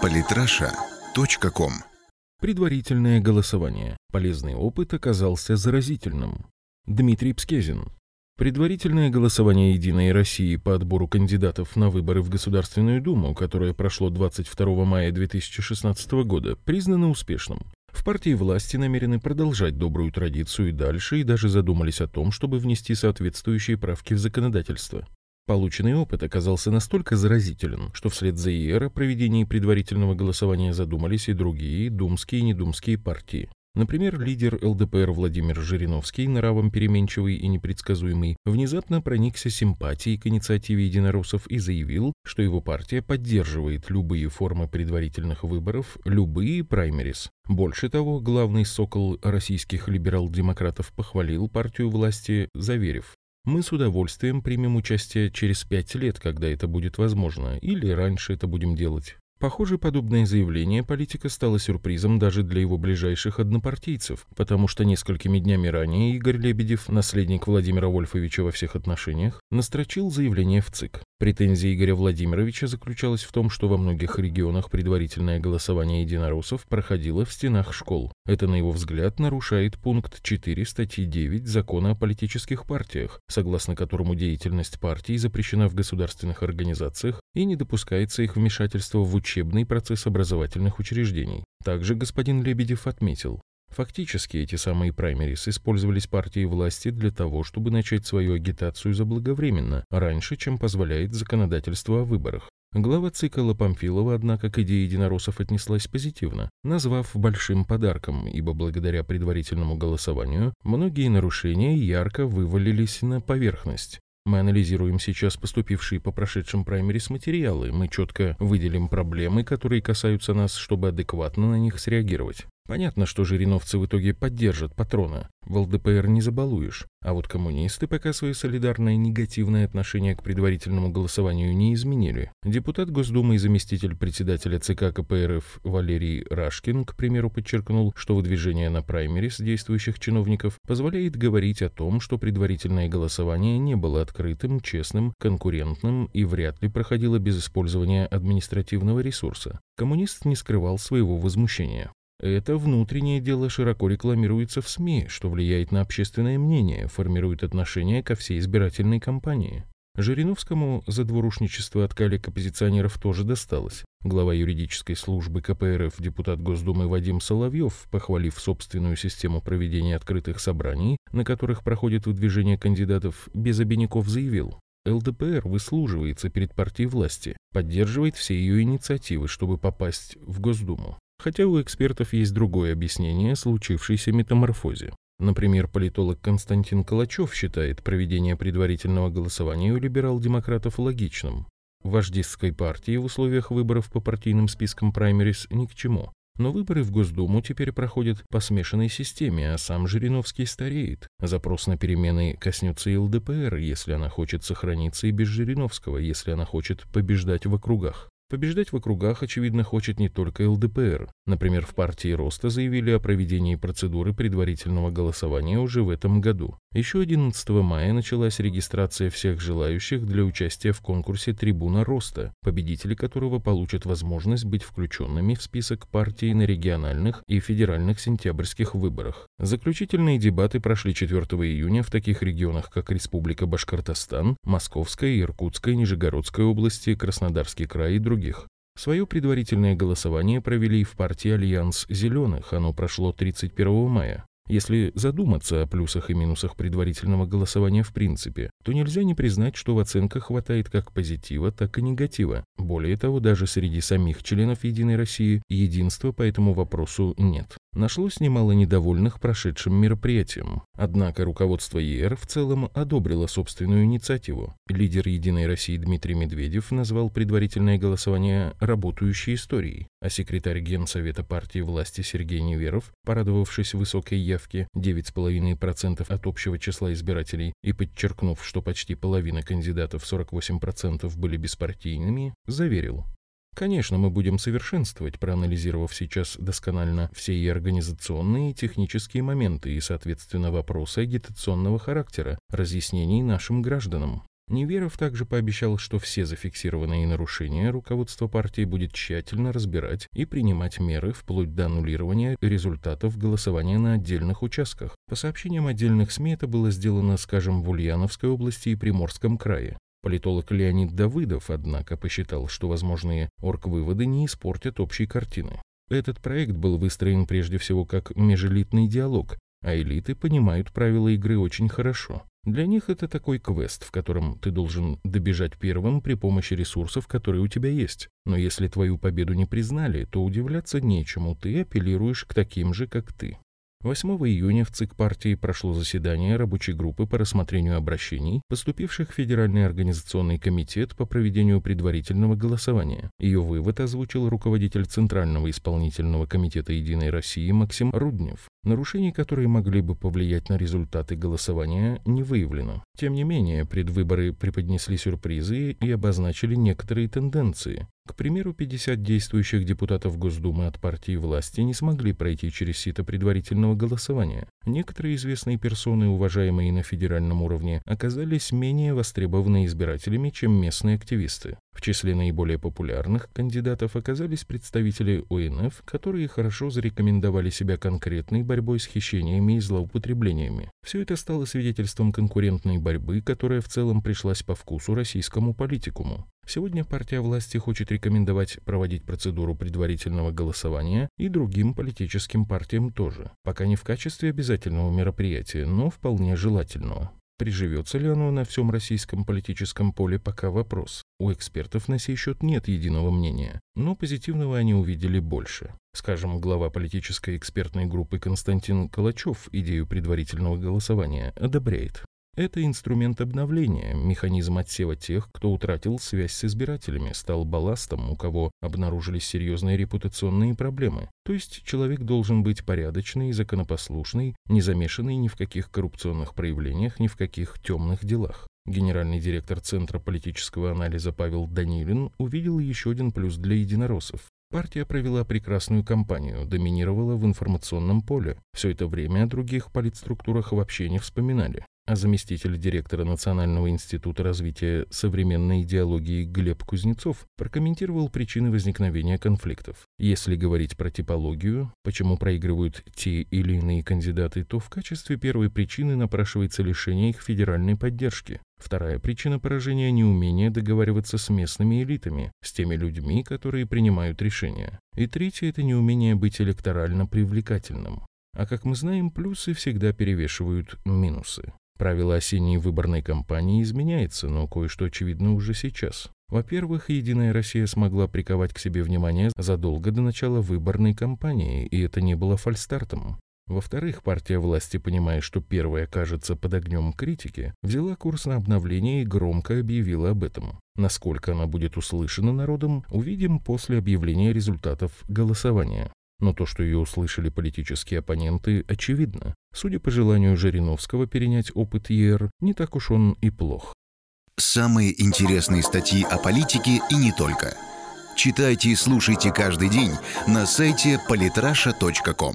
Политраша.ком Предварительное голосование. Полезный опыт оказался заразительным. Дмитрий Пскезин. Предварительное голосование «Единой России» по отбору кандидатов на выборы в Государственную Думу, которое прошло 22 мая 2016 года, признано успешным. В партии власти намерены продолжать добрую традицию и дальше, и даже задумались о том, чтобы внести соответствующие правки в законодательство. Полученный опыт оказался настолько заразителен, что вслед за ИР о проведении предварительного голосования задумались и другие думские и недумские партии. Например, лидер ЛДПР Владимир Жириновский, нравом переменчивый и непредсказуемый, внезапно проникся симпатией к инициативе единороссов и заявил, что его партия поддерживает любые формы предварительных выборов, любые праймерис. Больше того, главный сокол российских либерал-демократов похвалил партию власти, заверив, мы с удовольствием примем участие через пять лет, когда это будет возможно, или раньше это будем делать. Похоже, подобное заявление политика стало сюрпризом даже для его ближайших однопартийцев, потому что несколькими днями ранее Игорь Лебедев, наследник Владимира Вольфовича во всех отношениях, настрочил заявление в ЦИК. Претензия Игоря Владимировича заключалась в том, что во многих регионах предварительное голосование единороссов проходило в стенах школ. Это, на его взгляд, нарушает пункт 4 статьи 9 Закона о политических партиях, согласно которому деятельность партий запрещена в государственных организациях и не допускается их вмешательство в учебный процесс образовательных учреждений. Также господин Лебедев отметил, Фактически эти самые праймерис использовались партией власти для того, чтобы начать свою агитацию заблаговременно, раньше, чем позволяет законодательство о выборах. Глава цикла Памфилова, однако, к идее единороссов отнеслась позитивно, назвав большим подарком, ибо благодаря предварительному голосованию многие нарушения ярко вывалились на поверхность. Мы анализируем сейчас поступившие по прошедшим праймерис материалы. Мы четко выделим проблемы, которые касаются нас, чтобы адекватно на них среагировать. Понятно, что жириновцы в итоге поддержат патрона. В ЛДПР не забалуешь. А вот коммунисты пока свое солидарное негативное отношение к предварительному голосованию не изменили. Депутат Госдумы и заместитель председателя ЦК КПРФ Валерий Рашкин, к примеру, подчеркнул, что выдвижение на праймерис действующих чиновников позволяет говорить о том, что предварительное голосование не было открытым, честным, конкурентным и вряд ли проходило без использования административного ресурса. Коммунист не скрывал своего возмущения. Это внутреннее дело широко рекламируется в СМИ, что влияет на общественное мнение, формирует отношение ко всей избирательной кампании. Жириновскому за двурушничество от коллег-оппозиционеров тоже досталось. Глава юридической службы КПРФ, депутат Госдумы Вадим Соловьев, похвалив собственную систему проведения открытых собраний, на которых проходит выдвижение кандидатов, без обиняков заявил, ЛДПР выслуживается перед партией власти, поддерживает все ее инициативы, чтобы попасть в Госдуму. Хотя у экспертов есть другое объяснение случившейся метаморфозе. Например, политолог Константин Калачев считает проведение предварительного голосования у либерал-демократов логичным. Вождистской партии в условиях выборов по партийным спискам праймерис ни к чему. Но выборы в Госдуму теперь проходят по смешанной системе, а сам Жириновский стареет. Запрос на перемены коснется и ЛДПР, если она хочет сохраниться, и без Жириновского, если она хочет побеждать в округах. Побеждать в округах, очевидно, хочет не только ЛДПР. Например, в партии Роста заявили о проведении процедуры предварительного голосования уже в этом году. Еще 11 мая началась регистрация всех желающих для участия в конкурсе «Трибуна Роста», победители которого получат возможность быть включенными в список партий на региональных и федеральных сентябрьских выборах. Заключительные дебаты прошли 4 июня в таких регионах, как Республика Башкортостан, Московская, Иркутская, Нижегородская области, Краснодарский край и других. Свое предварительное голосование провели в партии «Альянс Зеленых», оно прошло 31 мая. Если задуматься о плюсах и минусах предварительного голосования в принципе, то нельзя не признать, что в оценках хватает как позитива, так и негатива. Более того, даже среди самих членов «Единой России» единства по этому вопросу нет. Нашлось немало недовольных прошедшим мероприятием. Однако руководство ЕР в целом одобрило собственную инициативу. Лидер «Единой России» Дмитрий Медведев назвал предварительное голосование «работающей историей», а секретарь Генсовета партии власти Сергей Неверов, порадовавшись высокой явке 9,5% от общего числа избирателей и подчеркнув, что почти половина кандидатов 48% были беспартийными, заверил, Конечно, мы будем совершенствовать, проанализировав сейчас досконально все и организационные, и технические моменты и, соответственно, вопросы агитационного характера, разъяснений нашим гражданам. Неверов также пообещал, что все зафиксированные нарушения руководство партии будет тщательно разбирать и принимать меры вплоть до аннулирования результатов голосования на отдельных участках. По сообщениям отдельных СМИ это было сделано, скажем, в Ульяновской области и Приморском крае. Политолог Леонид Давыдов, однако, посчитал, что возможные орг-выводы не испортят общей картины. Этот проект был выстроен прежде всего как межэлитный диалог, а элиты понимают правила игры очень хорошо. Для них это такой квест, в котором ты должен добежать первым при помощи ресурсов, которые у тебя есть. Но если твою победу не признали, то удивляться нечему, ты апеллируешь к таким же, как ты. 8 июня в ЦИК партии прошло заседание рабочей группы по рассмотрению обращений, поступивших в Федеральный организационный комитет по проведению предварительного голосования. Ее вывод озвучил руководитель Центрального исполнительного комитета «Единой России» Максим Руднев. Нарушений, которые могли бы повлиять на результаты голосования, не выявлено. Тем не менее, предвыборы преподнесли сюрпризы и обозначили некоторые тенденции. К примеру, 50 действующих депутатов Госдумы от партии власти не смогли пройти через сито предварительного голосования. Некоторые известные персоны, уважаемые на федеральном уровне, оказались менее востребованы избирателями, чем местные активисты. В числе наиболее популярных кандидатов оказались представители ОНФ, которые хорошо зарекомендовали себя конкретной борьбой с хищениями и злоупотреблениями. Все это стало свидетельством конкурентной борьбы, которая в целом пришлась по вкусу российскому политикуму. Сегодня партия власти хочет рекомендовать проводить процедуру предварительного голосования и другим политическим партиям тоже, пока не в качестве обязательного мероприятия, но вполне желательного. Приживется ли оно на всем российском политическом поле, пока вопрос. У экспертов на сей счет нет единого мнения, но позитивного они увидели больше. Скажем, глава политической экспертной группы Константин Калачев идею предварительного голосования одобряет. Это инструмент обновления, механизм отсева тех, кто утратил связь с избирателями, стал балластом, у кого обнаружились серьезные репутационные проблемы. То есть человек должен быть порядочный, законопослушный, не замешанный ни в каких коррупционных проявлениях, ни в каких темных делах. Генеральный директор Центра политического анализа Павел Данилин увидел еще один плюс для единороссов. Партия провела прекрасную кампанию, доминировала в информационном поле. Все это время о других политструктурах вообще не вспоминали заместитель директора Национального института развития современной идеологии Глеб Кузнецов прокомментировал причины возникновения конфликтов. Если говорить про типологию, почему проигрывают те или иные кандидаты, то в качестве первой причины напрашивается лишение их федеральной поддержки. Вторая причина поражения – неумение договариваться с местными элитами, с теми людьми, которые принимают решения. И третье – это неумение быть электорально привлекательным. А как мы знаем, плюсы всегда перевешивают минусы. Правило осенней выборной кампании изменяется, но кое-что очевидно уже сейчас. Во-первых, «Единая Россия» смогла приковать к себе внимание задолго до начала выборной кампании, и это не было фальстартом. Во-вторых, партия власти, понимая, что первая окажется под огнем критики, взяла курс на обновление и громко объявила об этом. Насколько она будет услышана народом, увидим после объявления результатов голосования. Но то, что ее услышали политические оппоненты, очевидно. Судя по желанию Жириновского перенять опыт ЕР, не так уж он и плох. Самые интересные статьи о политике и не только. Читайте и слушайте каждый день на сайте polytrasha.com.